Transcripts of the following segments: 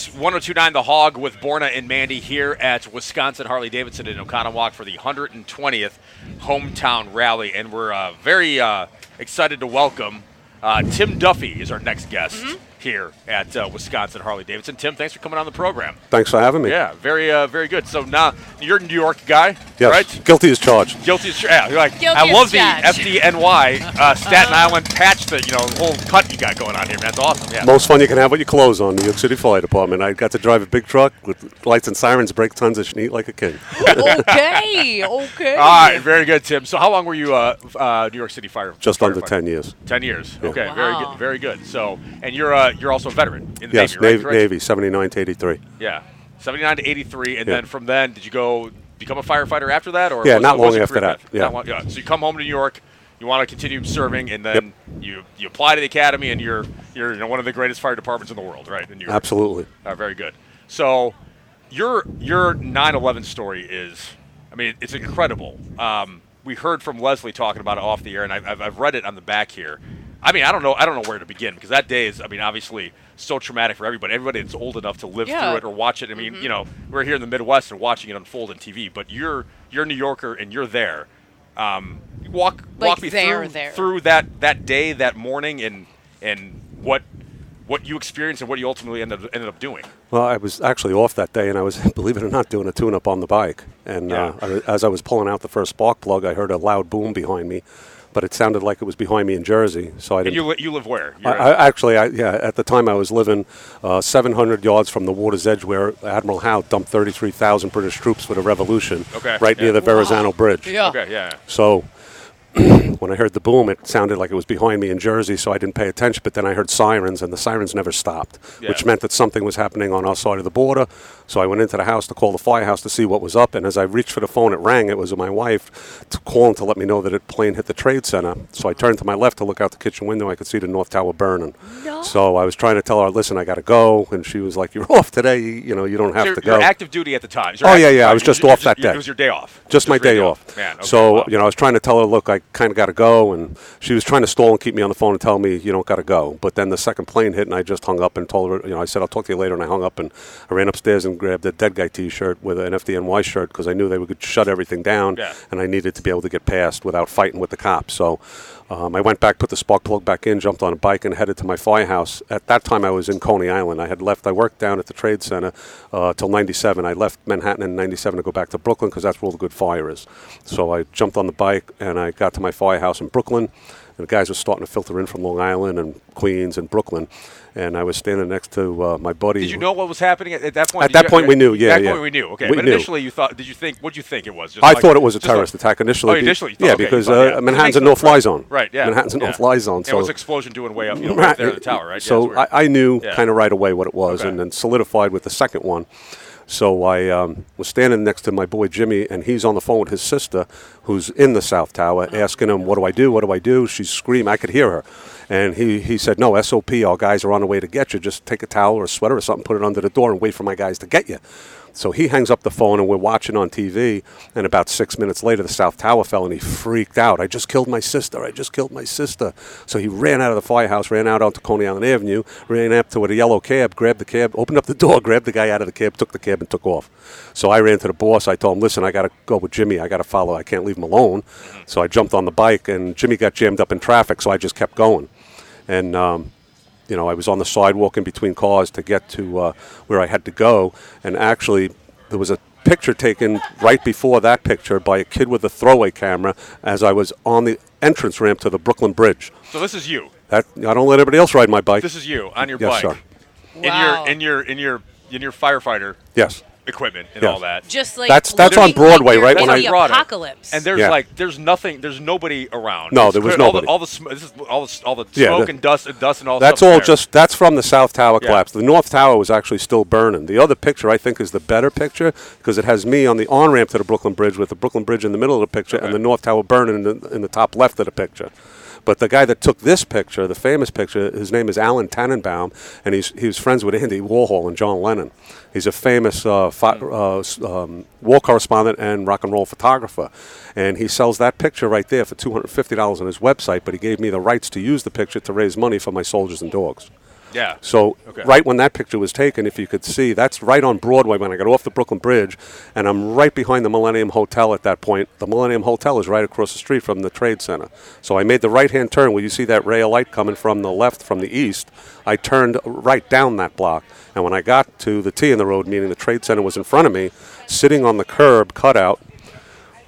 It's 1029 The Hog with Borna and Mandy here at Wisconsin Harley Davidson in Oconomowoc for the 120th hometown rally. And we're uh, very uh, excited to welcome uh, Tim Duffy is our next guest here at uh, Wisconsin Harley Davidson. Tim, thanks for coming on the program. Thanks for having me. Yeah, very uh, very good. So now you're a New York guy, Yes. right? Guilty as charged. Guilty as charged. yeah, you're like Guilty I as love the charged. FDNY uh, Staten Island patch that you know, the whole cut you got going on here, man. That's awesome. Yeah. Most fun you can have with your clothes on, New York City Fire Department. I got to drive a big truck with lights and sirens, break tons of schneet like a king. okay, okay. All right, very good, Tim. So, how long were you uh, uh, New York City fire? Just under firefighter? 10 years. Ten years. Okay, very good, very good. So, and you're uh, you're also a veteran in the Yes, Navy, right? Navy, Correct? Navy, 79 to 83. Yeah, seventy nine to eighty three, and Yeah. then from then, did you go become a firefighter after that, or Yeah, was- not long after that, yeah. Long- yeah. So you come home to New York. You want to continue serving, and then you you apply to the academy, and you're you're you know, one of the greatest fire departments in the world, right? In New York. Absolutely. Uh, very good. So, your your 9/11 story is, I mean, it's incredible. Um, we heard from Leslie talking about it off the air, and I've- I've read it on the back here. I mean, I don't know, I don't know where to begin because that day is, I mean, obviously so traumatic for everybody. Everybody that's old enough to live Yeah. through it or watch it. I mean, you know, we're here in the Midwest and watching it unfold on TV, but you're you're a New Yorker and you're there. Um, walk Like walk me through there. through that that day, that morning, and and what what you experienced and what you ultimately ended ended up doing. Well, I was actually off that day, and I was, believe it or not, doing a tune-up on the bike. And uh, I, as I was pulling out the first spark plug, I heard a loud boom behind me, but it sounded like it was behind me in Jersey. So I didn't. you li- you live where? I, I, actually, I, yeah, at the time I was living uh, 700 yards from the water's edge where Admiral Howe dumped 33,000 British troops for the revolution, Okay, right yeah. near the Verrazano Bridge. Yeah. okay, yeah. So when I heard the boom, it sounded like it was behind me in Jersey, so I didn't pay attention. But then I heard sirens, and the sirens never stopped, which meant that something was happening on our side of the border. So I went into the house to call the firehouse to see what was up. And as I reached for the phone, it rang. It was my wife to calling to let me know that a plane hit the trade center. So I turned to my left to look out the kitchen window. I could see the North Tower burning. No. So I was trying to tell her, "Listen, I got to go," and she was like, "You're off today. You know, you don't have So to you're, go." you're active duty at the time. Oh, you're yeah, active- yeah, I was just you- off that day. It was your day off. just my was your day off. Man, okay, so wow. you know, I was trying to tell her, look, I kind of got to go, and she was trying to stall and keep me on the phone and tell me you don't got to go. But then the second plane hit, and I just hung up and told her, you know, I said I'll talk to you later, and I hung up and I ran upstairs and grabbed a dead guy T-shirt with an FDNY shirt because I knew they would shut everything down, Yeah. and I needed to be able to get past without fighting with the cops. So. Um, I went back, put the spark plug back in, jumped on a bike, and headed to my firehouse. At that time, I was in Coney Island. I had left. I worked down at the Trade Center uh, till '97. I left Manhattan in '97 to go back to Brooklyn because that's where all the good fire is. So I jumped on the bike and I got to my firehouse in Brooklyn. And the guys were starting to filter in from Long Island and Queens and Brooklyn. And I was standing next to uh, my buddy. Did you know what was happening at, at that point? At Did that you- point we knew, yeah, At that yeah. point we knew. Okay, We but knew. initially you thought. Did you think? What did you think it was? Just I like- thought it was a like- terrorist attack initially. Oh, initially, you thought, yeah, okay, because thought, uh, yeah. Manhattan's a no-fly sense, zone. Right. Yeah. Manhattan's a yeah. no-fly zone. So what's explosion doing way up? You know, right there in the tower, right? So. I, I knew kind of right away what it was, and then solidified with the second one. So I um, was standing next to my boy Jimmy, and he's on the phone with his sister, who's in the South Tower, asking him, "What do I do? What do I do?" She's screaming. I could hear her, and he he said, "No, SOP. Our guys are on the way to get you. Just take a towel or a sweater or something, put it under the door, and wait for my guys to get you." So he hangs up the phone, and we're watching on TV. And about six minutes later, the South Tower fell, and he freaked out. I just killed my sister. I just killed my sister. So he ran out of the firehouse, ran out onto Coney Island Avenue, ran up to a yellow cab, grabbed the cab, opened up the door, grabbed the guy out of the cab, took the cab, and took off. So I ran to the boss. I told him, "Listen, I got to go with Jimmy. I got to follow. I can't leave him alone." So I jumped on the bike, and Jimmy got jammed up in traffic. So I just kept going, and. Um, you know, I was on the sidewalk in between cars to get to uh, where I had to go, and actually, there was a picture taken right before that picture by a kid with a throwaway camera as I was on the entrance ramp to the Brooklyn Bridge. So this is you. That I don't let everybody else ride my bike. This is you on your Yes, bike. sir. In your in your in your in your firefighter yes. Equipment and Yes. all that. Just like That's- that's on Broadway, like right when in I the brought it. apocalypse. And there's Yeah. like there's nothing there's nobody around. No, It's there was clear- all nobody. The, all the sm- this is all the all the Yeah, smoke the- and dust and dust and all. That's stuff all there. just that's from the South Tower Yeah. collapse. The North Tower was actually still burning. The other picture I think is the better picture because it has me on the on ramp to the Brooklyn Bridge with the Brooklyn Bridge in the middle of the picture and the North Tower burning in the, in the top left of the picture. But the guy that took this picture, the famous picture, his name is Allan Tannenbaum, and he's he was friends with Andy Warhol and John Lennon. He's a famous uh, pho- uh, um, war correspondent and rock and roll photographer, and he sells that picture right there for two hundred fifty dollars on his website. But he gave me the rights to use the picture to raise money for my soldiers and dogs. Yeah. So Okay. right when that picture was taken, if you could see, that's right on Broadway when I got off the Brooklyn Bridge, and I'm right behind the Millennium Hotel at that point. The Millennium Hotel is right across the street from the Trade Center. So I made the right-hand turn where you see that ray of light coming from the left from the east. I turned right down that block, and when I got to the T in the road, meaning the Trade Center was in front of me, sitting on the curb cutout,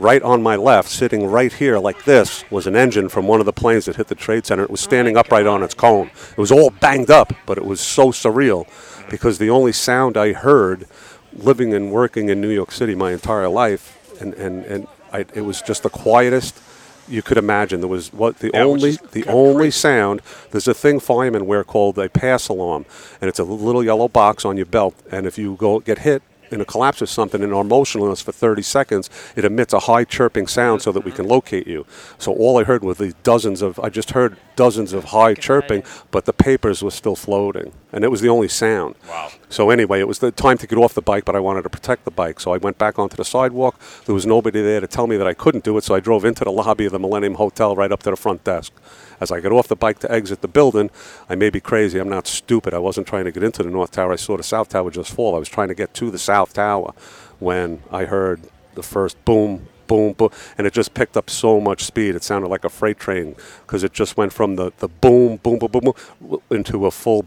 right on my left, sitting right here like this, was an engine from one of the planes that hit the Trade Center. It was standing upright on its cone. It was all banged up, but it was so surreal because the only sound I heard living and working in New York City my entire life, and, and, and I, it was just the quietest you could imagine. There was what the only the only crazy. sound. There's a thing firemen wear called a pass alarm, and it's a little yellow box on your belt. And if you go get hit in a collapse of something and are motionless for 30 seconds, it emits a high chirping sound so that we can mm-hmm. locate you. So all I heard was these dozens of. I just heard dozens of high chirping, but the papers were still floating, and it was the only sound. Wow. So anyway, it was the time to get off the bike, but I wanted to protect the bike. So I went back onto the sidewalk. There was nobody there to tell me that I couldn't do it, so I drove into the lobby of the Millennium Hotel right up to the front desk. As I got off the bike to exit the building, I may be crazy. I'm not stupid. I wasn't trying to get into the North Tower. I saw the South Tower just fall. I was trying to get to the South Tower when I heard the first boom, boom, boom, and it just picked up so much speed. It sounded like a freight train because it just went from the, the boom, boom, boom, boom, boom into a full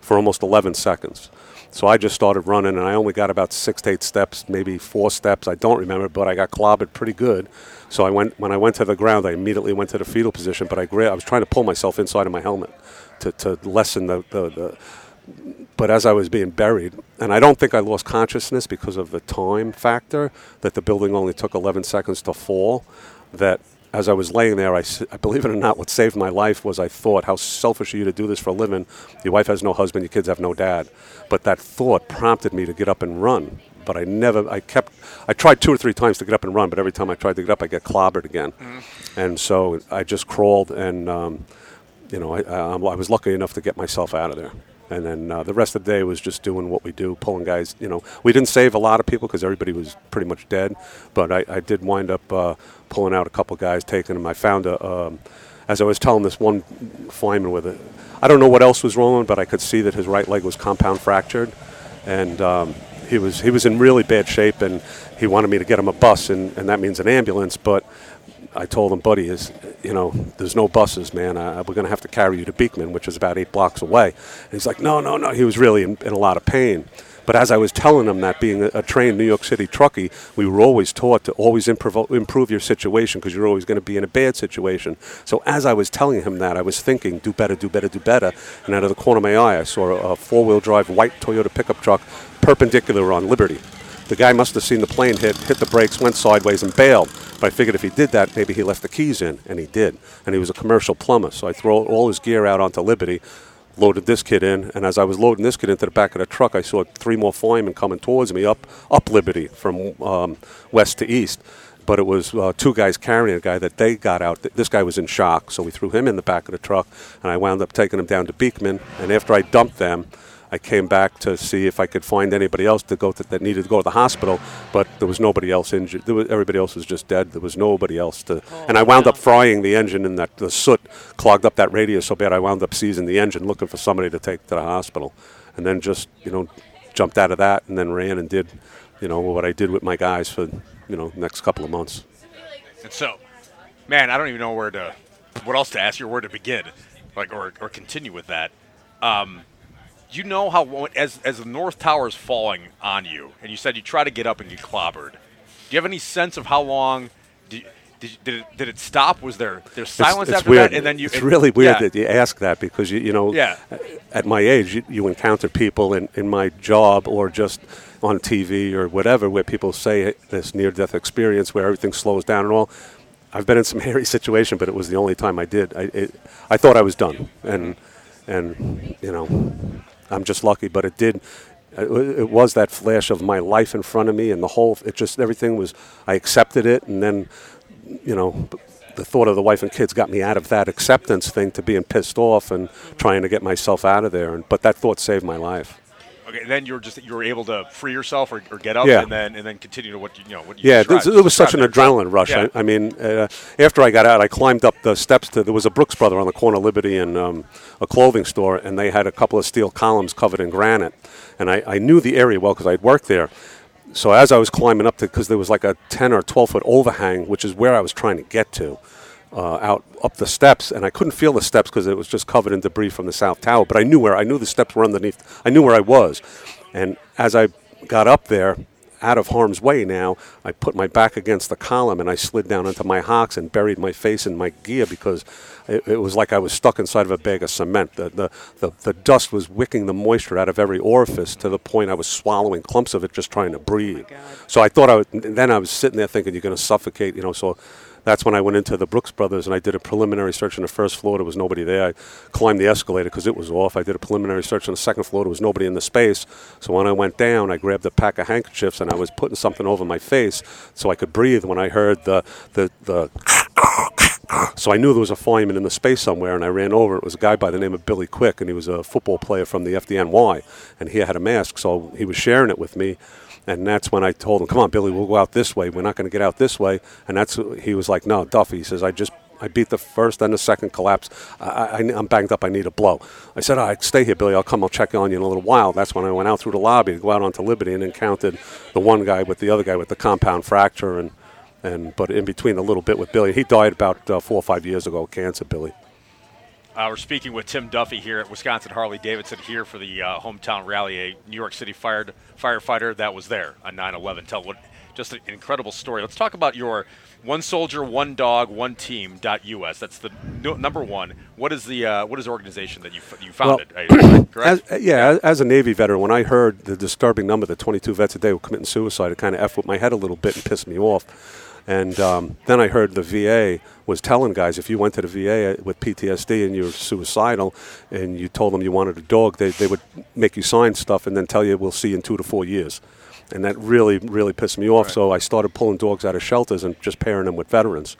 for almost 11 seconds. So I just started running, and I only got about six to eight steps, maybe four steps. I don't remember, but I got clobbered pretty good. So I went when I went to the ground. I immediately went to the fetal position, but I I was trying to pull myself inside of my helmet to, to lessen the, the, the but as I was being buried, and I don't think I lost consciousness because of the time factor that the building only took 11 seconds to fall. That as I was laying there, I believe it or not, what saved my life was I thought, how selfish are you to do this for a living. Your wife has no husband, your kids have no dad. But that thought prompted me to get up and run. But I never, I kept, I tried two or three times to get up and run, but every time I tried to get up, I get clobbered again. And so I just crawled and, um, you know, I, I, I was lucky enough to get myself out of there. And then uh, the rest of the day was just doing what we do, pulling guys. You know, we didn't save a lot of people because everybody was pretty much dead, but I, I did wind up uh, pulling out a couple guys, taking them. I found a, um, as I was telling this one fireman with it, I don't know what else was wrong, but I could see that his right leg was compound fractured, and um, he was he was in really bad shape, and he wanted me to get him a bus, and, and that means an ambulance, but I told him, buddy, is you know, there's no buses, man. Uh, we're going to have to carry you to Beekman, which is about eight blocks away. And he's like, no, no, no. He was really in, in a lot of pain. But as I was telling him that, being a, a trained New York City truckie, we were always taught to always improv- improve your situation because you're always going to be in a bad situation. So as I was telling him that, I was thinking, do better, do better, do better. And out of the corner of my eye, I saw a, a four-wheel drive white Toyota pickup truck perpendicular on Liberty. The guy must have seen the plane hit, hit the brakes, went sideways, and bailed. But I figured if he did that, maybe he left the keys in, and he did. And he was a commercial plumber, so I throw all his gear out onto Liberty, loaded this kid in, and as I was loading this kid into the back of the truck, I saw three more firemen coming towards me up up Liberty from um, west to east. But it was uh, two guys carrying a guy that they got out. This guy was in shock, so we threw him in the back of the truck, and I wound up taking him down to Beekman. And after I dumped them, I came back to see if I could find anybody else to go to, that needed to go to the hospital, but there was nobody else injured. Was, everybody else was just dead. There was nobody else to. and I wound up frying the engine, and that the soot clogged up that radius so bad I wound up seizing the engine, looking for somebody to take to the hospital, and then just you know jumped out of that, and then ran and did you know what I did with my guys for you know next couple of months. And so, man, I don't even know where to, what else to ask you, or where to begin, like, or, or continue with that. Um, you know how as as the North Tower is falling on you, and you said you try to get up and get clobbered. Do you have any sense of how long? Did, did, did, it, did it stop? Was there there's silence it's, it's after weird. that, and then you? It's and- really weird yeah. that you ask that because you you know Yeah. at my age you, you encounter people in, in my job or just on TV or whatever where people say this near death experience where everything slows down and all. I've been in some hairy situation, but it was the only time I did. I it, I thought I was done, and and you know I'm just lucky, but it did. It, was that flash of my life in front of me, and the whole. It just everything was. I accepted it, and then you know, the thought of the wife and kids got me out of that acceptance thing to being pissed off and trying to get myself out of there. And but that thought saved my life. Okay, then you're just you were able to free yourself or, or get up Yeah. and then and then continue to what you, you know what you Yeah, this, it was such an Describe adrenaline rush. Yeah. I, I mean, uh, after I got out, I climbed up the steps to. There was a Brooks Brother on the corner of Liberty and um, a clothing store, and they had a couple of steel columns covered in granite. And I, I knew the area well because I'd worked there. So as I was climbing up to, because there was like a 10 or 12 foot overhang, which is where I was trying to get to, uh, out up the steps, and I couldn't feel the steps because it was just covered in debris from the south tower. But I knew where I knew the steps were underneath. I knew where I was, and as I got up there, out of harm's way now, I put my back against the column and I slid down into my hocks and buried my face in my gear because it, it was like I was stuck inside of a bag of cement. The, the, the, the dust was wicking the moisture out of every orifice to the point I was swallowing clumps of it just trying to breathe. so I thought I would, then I was sitting there thinking, you're going to suffocate, you know, so that's when I went into the Brooks Brothers and I did a preliminary search on the first floor. There was nobody there. I climbed the escalator because it was off. I did a preliminary search on the second floor. There was nobody in the space. So when I went down, I grabbed a pack of handkerchiefs and I was putting something over my face so I could breathe when I heard the the the. So I knew there was a fireman in the space somewhere, and I ran over. It was a guy by the name of Billy Quick, and he was a football player from the FDNY, and he had a mask, so he was sharing it with me. And that's when I told him, "Come on, Billy, we'll go out this way. We're not going to get out this way." And that's he was like, "No, Duffy." He says, "I just I beat the first and the second collapse. I, I'm banged up. I need a blow." I said, "All right, stay here, Billy. I'll come. I'll check on you in a little while." That's when I went out through the lobby to go out onto Liberty and encountered the one guy with the other guy with the compound fracture and. And but in between a little bit with Billy, he died about uh, four or five years ago. Cancer, Billy. Uh, we're speaking with Tim Duffy here at Wisconsin Harley Davidson here for the uh, hometown rally. A New York City fired firefighter that was there on 9/11. Tell what just an incredible story. Let's talk about your one soldier, one dog, one team. .us. That's the no, number one. What is the uh, what is the organization that you f- you founded? uh, correct? As, yeah, as, as a Navy veteran, when I heard the disturbing number that 22 vets a day were committing suicide, it kind of effed with my head a little bit and pissed me off. And um, then I heard the VA was telling guys if you went to the VA with PTSD and you were suicidal and you told them you wanted a dog, they, they would make you sign stuff and then tell you we'll see you in two to four years. And that really, really pissed me off. So I started pulling dogs out of shelters and just pairing them with veterans.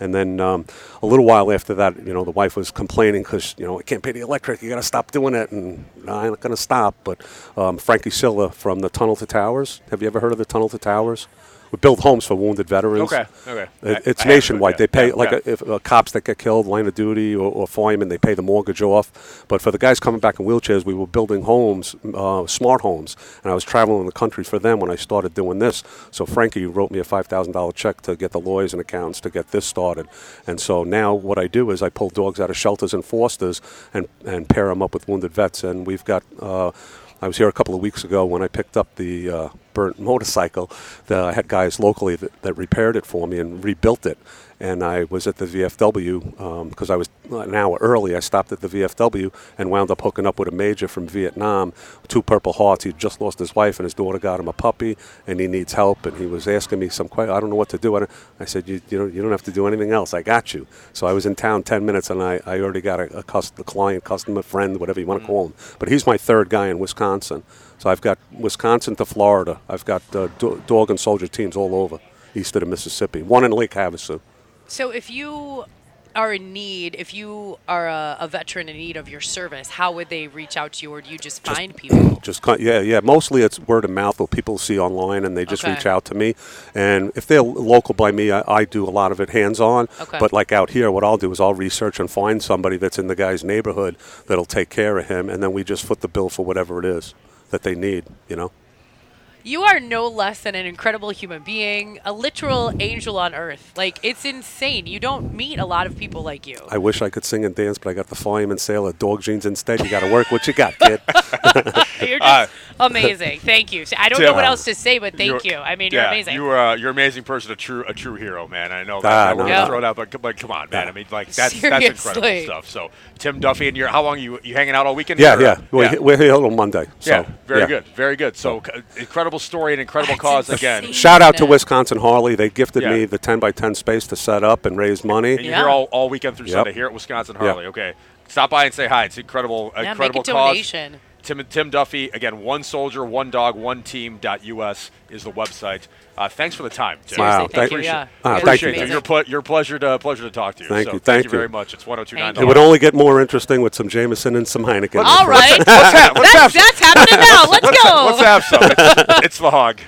And then um, a little while after that, you know, the wife was complaining because, you know, I can't pay the electric. You got to stop doing it. And no, I'm not going to stop. But um, Frankie Siller from the Tunnel to Towers. Have you ever heard of the Tunnel to Towers? We build homes for wounded veterans. Okay, okay. It, it's I nationwide. They pay yeah, like yeah. A, if uh, cops that get killed, line of duty, or, or firemen, they pay the mortgage off. But for the guys coming back in wheelchairs, we were building homes, uh, smart homes, and I was traveling the country for them when I started doing this. So Frankie wrote me a five thousand dollar check to get the lawyers and accountants to get this started. And so now what I do is I pull dogs out of shelters and fosters and and pair them up with wounded vets, and we've got. Uh, I was here a couple of weeks ago when I picked up the uh, burnt motorcycle. The, I had guys locally that, that repaired it for me and rebuilt it. And I was at the VFW because um, I was an hour early. I stopped at the VFW and wound up hooking up with a major from Vietnam, two Purple Hearts. He'd just lost his wife and his daughter got him a puppy, and he needs help. And he was asking me some questions. I don't know what to do. I, I said, you, you, don't, you don't have to do anything else. I got you. So I was in town 10 minutes, and I, I already got a, a, cus- a client, customer, friend, whatever you want to mm. call him. But he's my third guy in Wisconsin. So I've got Wisconsin to Florida. I've got uh, do- dog and soldier teams all over east of the Mississippi. One in Lake Havasu. So if you are in need, if you are a, a veteran in need of your service, how would they reach out to you, or do you just find people? Just yeah, yeah. Mostly it's word of mouth or people see online and they just Okay. reach out to me. And if they're local by me, I, I do a lot of it hands on. Okay. But like out here, what I'll do is I'll research and find somebody that's in the guy's neighborhood that'll take care of him, and then we just foot the bill for whatever it is that they need. You know. You are no less than an incredible human being, a literal angel on earth. Like it's insane. You don't meet a lot of people like you. I wish I could sing and dance, but I got the fireman sale of dog jeans instead. You got to work what you got, kid. You're just amazing. Thank you. I don't know what else to say, but thank You're- I mean, you're yeah, amazing. You are uh, you're an amazing person, a true a true hero, man. I know that, Ah, that word no, was no. thrown out, but, but come on, man. I mean, like that's that's incredible stuff. So Tim Duffy, and you're how long you you hanging out all weekend? yeah, here, yeah. We're, we're here on Monday. So, yeah, very yeah. good, very good. So c- incredible story and incredible That's cause again. Shout out to Wisconsin Harley. They gifted Yeah. me the 10 by 10 space to set up and raise money. And you're Yeah. here all, all weekend through Yep. Sunday here at Wisconsin Yeah. Harley. Okay, stop by and say hi. It's incredible, yeah, make a cause. donation. Tim, Tim Duffy, again, one soldier, one dog, one team.us is the website. Uh, thanks for the time, Tim. Seriously, Wow, thank thank you. you. Yeah, Ah, You guys thank are Appreciate you. it. Your, ple- your pleasure to pleasure to pleasure to talk to you. Thank So you, Thank thank you very you. much. It's 1029. It would only get more interesting with some Jameson and some Heineken. All right. Let's have, let's have that's, that's happening now. Let's go. Let's have some. It's, it's the hog.